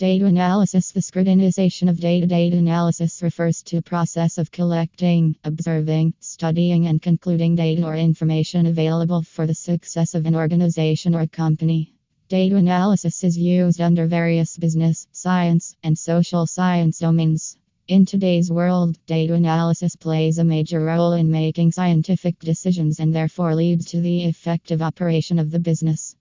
Data analysis The scrutinization of data. Data analysis refers to a process of collecting, observing, studying, and concluding data or information available for the success of an organization or company. Data analysis is used under various business, science, and social science domains. In today's world, data analysis plays a major role in making scientific decisions and therefore leads to the effective operation of the business.